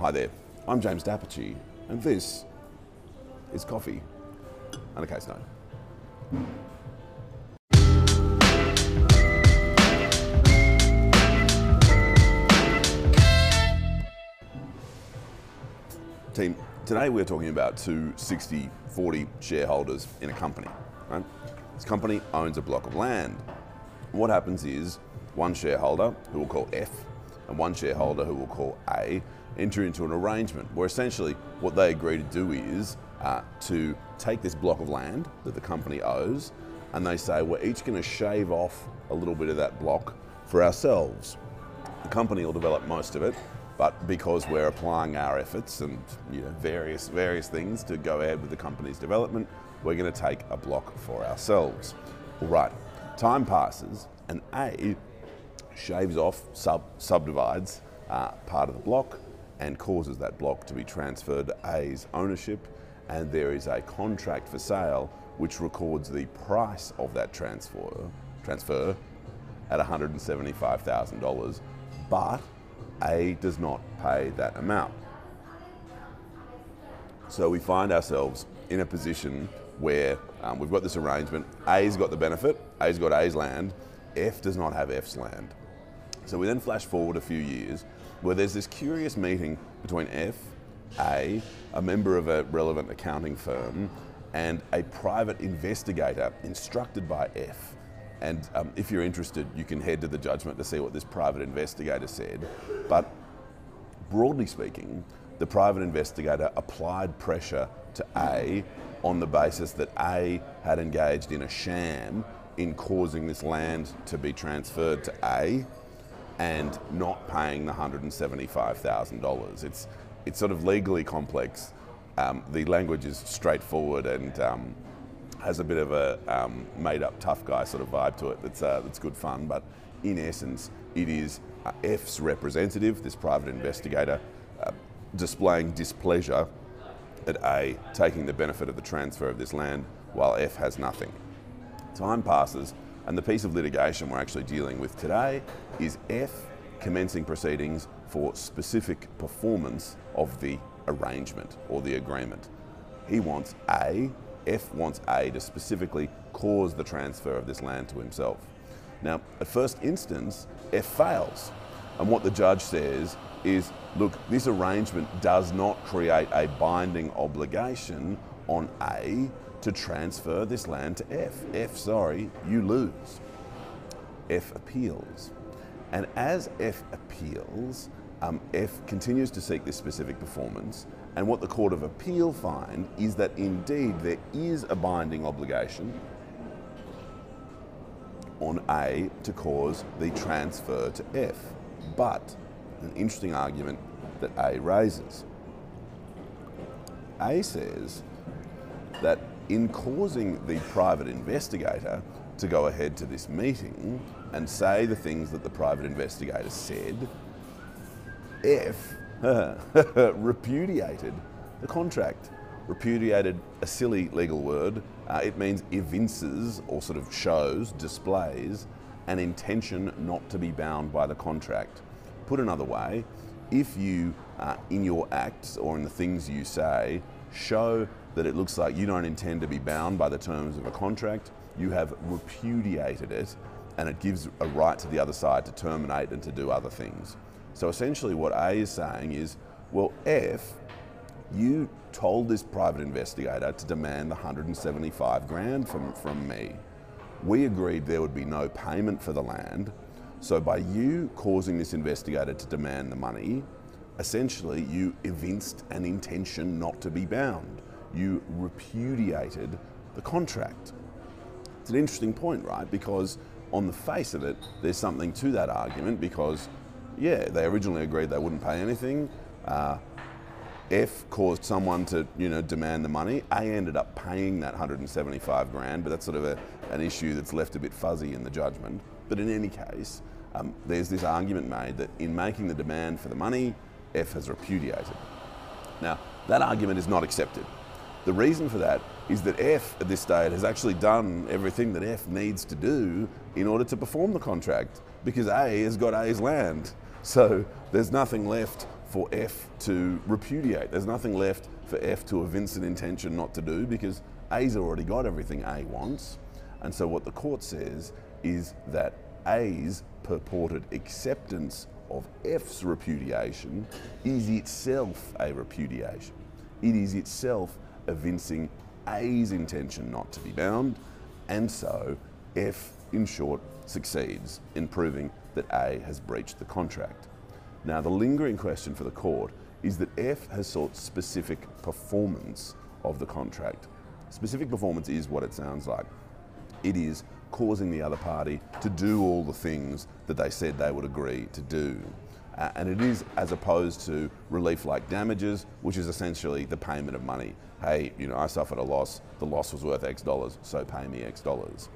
Hi there, I'm James D'Apice, and this is Coffee and a Case Note. Team, today we're talking about two 60 40 shareholders in a company. Right? This company owns a block of land. What happens is one shareholder, who we'll call F, and one shareholder, who we'll call A, enter into an arrangement where essentially what they agree to do is uh, to take this block of land that the company owes and they say we're each going to shave off a little bit of that block for ourselves. The company will develop most of it, but because we're applying our efforts and you know, various various things to go ahead with the company's development, we're going to take a block for ourselves. All right, time passes and A shaves off, sub, subdivides uh, part of the block and causes that block to be transferred to A's ownership and there is a contract for sale which records the price of that transfer, transfer at $175,000, but A does not pay that amount. So we find ourselves in a position where um, we've got this arrangement. A's got the benefit, A's got A's land, F does not have F's land. So we then flash forward a few years where there's this curious meeting between F, A, a member of a relevant accounting firm, and a private investigator instructed by F. And um, if you're interested, you can head to the judgment to see what this private investigator said. But broadly speaking, the private investigator applied pressure to A on the basis that A had engaged in a sham in causing this land to be transferred to A and not paying the $175,000. It's, it's sort of legally complex. Um, the language is straightforward and um, has a bit of a um, made up tough guy sort of vibe to it that's, uh, that's good fun. But in essence, it is uh, F's representative, this private investigator, uh, displaying displeasure at A taking the benefit of the transfer of this land while F has nothing. Time passes, and the piece of litigation we're actually dealing with today is F commencing proceedings for specific performance of the arrangement or the agreement. He wants A, F wants A to specifically cause the transfer of this land to himself. Now, at first instance, F fails. And what the judge says is look, this arrangement does not create a binding obligation on A to transfer this land to F. F, sorry, you lose. F appeals. And as F appeals, um, F continues to seek this specific performance. And what the Court of Appeal find is that indeed there is a binding obligation on A to cause the transfer to F. But an interesting argument that A raises. A says that in causing the private investigator to go ahead to this meeting and say the things that the private investigator said, F repudiated the contract. Repudiated a silly legal word. Uh, it means evinces or sort of shows, displays an intention not to be bound by the contract. Put another way, if you, uh, in your acts or in the things you say, show that it looks like you don't intend to be bound by the terms of a contract, you have repudiated it and it gives a right to the other side to terminate and to do other things. So essentially, what A is saying is, well, F, you told this private investigator to demand 175 grand from, from me. We agreed there would be no payment for the land. So by you causing this investigator to demand the money, essentially you evinced an intention not to be bound. You repudiated the contract. It's an interesting point, right? Because on the face of it, there's something to that argument because, yeah, they originally agreed they wouldn't pay anything. Uh, F caused someone to, you know, demand the money. A ended up paying that 175 grand, but that's sort of a, an issue that's left a bit fuzzy in the judgment. But in any case, um, there's this argument made that in making the demand for the money, F has repudiated. Now, that argument is not accepted. The reason for that is that F at this stage has actually done everything that F needs to do in order to perform the contract because A has got A's land. So there's nothing left for F to repudiate. There's nothing left for F to evince an intention not to do because A's already got everything A wants. And so what the court says is that A's purported acceptance of F's repudiation is itself a repudiation. It is itself evincing A's intention not to be bound, and so F, in short, succeeds in proving that A has breached the contract. Now, the lingering question for the court is that F has sought specific performance of the contract. Specific performance is what it sounds like. It is causing the other party to do all the things that they said they would agree to do. Uh, and it is as opposed to relief like damages, which is essentially the payment of money. Hey, you know, I suffered a loss, the loss was worth X dollars, so pay me X dollars.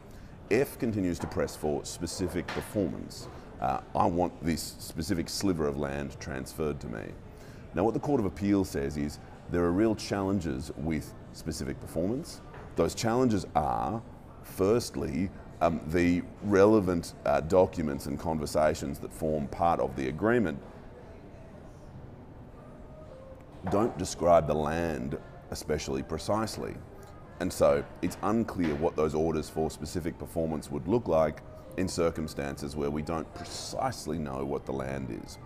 F continues to press for specific performance. Uh, I want this specific sliver of land transferred to me. Now, what the Court of Appeal says is there are real challenges with specific performance. Those challenges are, firstly, um, the relevant uh, documents and conversations that form part of the agreement don't describe the land especially precisely. And so it's unclear what those orders for specific performance would look like in circumstances where we don't precisely know what the land is.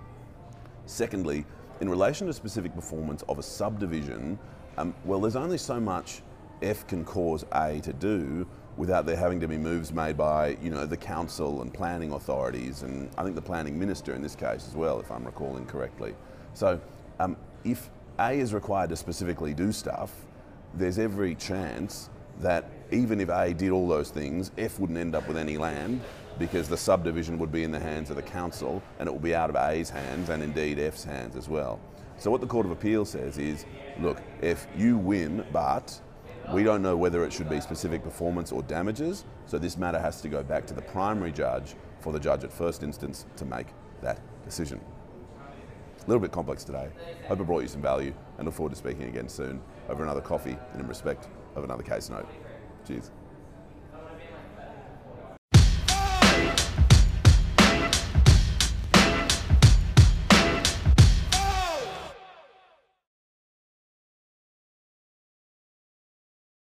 Secondly, in relation to specific performance of a subdivision, um, well, there's only so much F can cause A to do without there having to be moves made by, you know, the council and planning authorities, and I think the planning minister in this case as well, if I'm recalling correctly. So, um, if A is required to specifically do stuff, there's every chance that even if A did all those things, F wouldn't end up with any land because the subdivision would be in the hands of the council and it will be out of A's hands and indeed F's hands as well. So what the Court of Appeal says is, look, if you win, but we don't know whether it should be specific performance or damages, so this matter has to go back to the primary judge for the judge at first instance to make that decision. A little bit complex today. Hope it brought you some value and look forward to speaking again soon over another coffee and in respect of another case note. Cheers.